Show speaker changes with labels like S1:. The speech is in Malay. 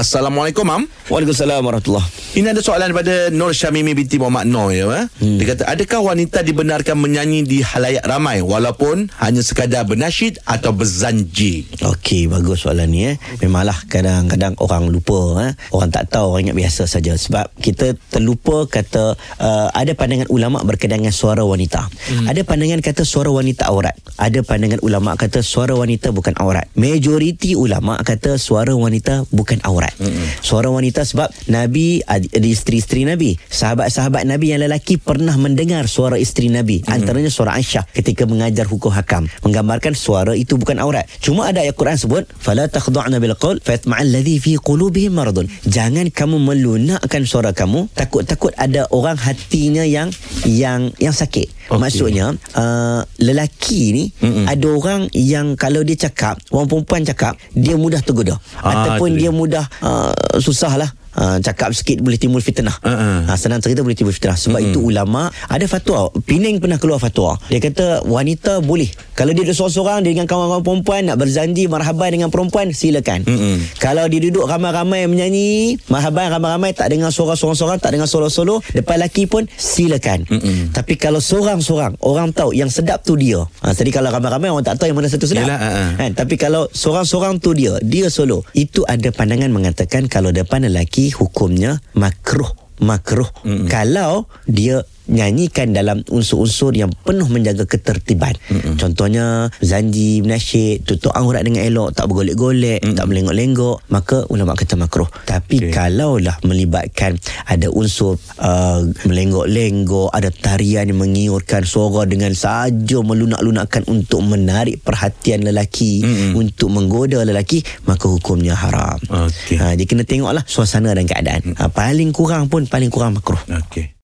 S1: Assalamualaikum, Mam.
S2: Waalaikumsalam warahmatullahi
S1: Ini ada soalan daripada Nur Syamimi binti Muhammad Noor ya. Eh? Hmm. Dia kata, adakah wanita dibenarkan menyanyi di halayak ramai walaupun hanya sekadar bernasyid atau berzanji?
S2: Okey, bagus soalan ni eh. Memanglah kadang-kadang orang lupa eh. Orang tak tahu, orang ingat biasa saja sebab kita terlupa kata uh, ada pandangan ulama berkaitan dengan suara wanita. Hmm. Ada pandangan kata suara wanita aurat. Ada pandangan ulama kata suara wanita bukan aurat. Majoriti ulama kata suara wanita bukan aurat. Hmm. Suara wanita sebab Nabi ada isteri-isteri Nabi. Sahabat-sahabat Nabi yang lelaki pernah mendengar suara isteri Nabi. Hmm. Antaranya suara Aisyah ketika mengajar hukum hakam. Menggambarkan suara itu bukan aurat. Cuma ada ayat Quran sebut fala takhda'na bil qaul fatma'al ladhi fi qulubihim maradun. Jangan kamu melunakkan suara kamu takut-takut ada orang hatinya yang yang yang sakit. Okay. Maksudnya uh, lelaki ni Mm-mm. ada orang yang kalau dia cakap orang perempuan cakap dia mudah tergoda
S1: Ah,
S2: ataupun
S1: dia.
S2: dia mudah uh, susah lah Uh, cakap sikit boleh timbul fitnah
S1: Uh-uh.
S2: uh, senang cerita boleh timbul fitnah sebab
S1: Mm-mm.
S2: itu ulama ada fatwa Pening pernah keluar fatwa dia kata wanita boleh kalau dia duduk seorang-seorang dia dengan kawan-kawan perempuan nak berzanji marhaban dengan perempuan silakan
S1: Mm-mm.
S2: kalau dia duduk ramai-ramai menyanyi marhaban ramai-ramai tak dengar suara seorang-seorang tak dengar solo-solo depan lelaki pun silakan
S1: Mm-mm.
S2: tapi kalau seorang-seorang orang tahu yang sedap tu dia ha, tadi kalau ramai-ramai orang tak tahu yang mana satu sedap
S1: Yelah, uh-uh.
S2: kan tapi kalau seorang-seorang tu dia dia solo itu ada pandangan mengatakan kalau depan lelaki hukumnya makruh makruh
S1: Mm-mm.
S2: kalau dia nyanyikan dalam unsur-unsur yang penuh menjaga ketertiban. Mm-mm. Contohnya zanji, menasyid, tutup aurat dengan elok, tak bergolek-golek,
S1: Mm-mm.
S2: tak melengok-lenggok, maka ulama kata makruh. Tapi okay. kalaulah melibatkan ada unsur uh, melenggok-lenggok, ada tarian yang mengiurkan suara dengan saja melunak-lunakkan untuk menarik perhatian lelaki,
S1: Mm-mm.
S2: untuk menggoda lelaki, maka hukumnya haram.
S1: Okey.
S2: Ha, dia kena tengoklah suasana dan keadaan. Ha, paling kurang pun paling kurang makruh.
S1: Okey.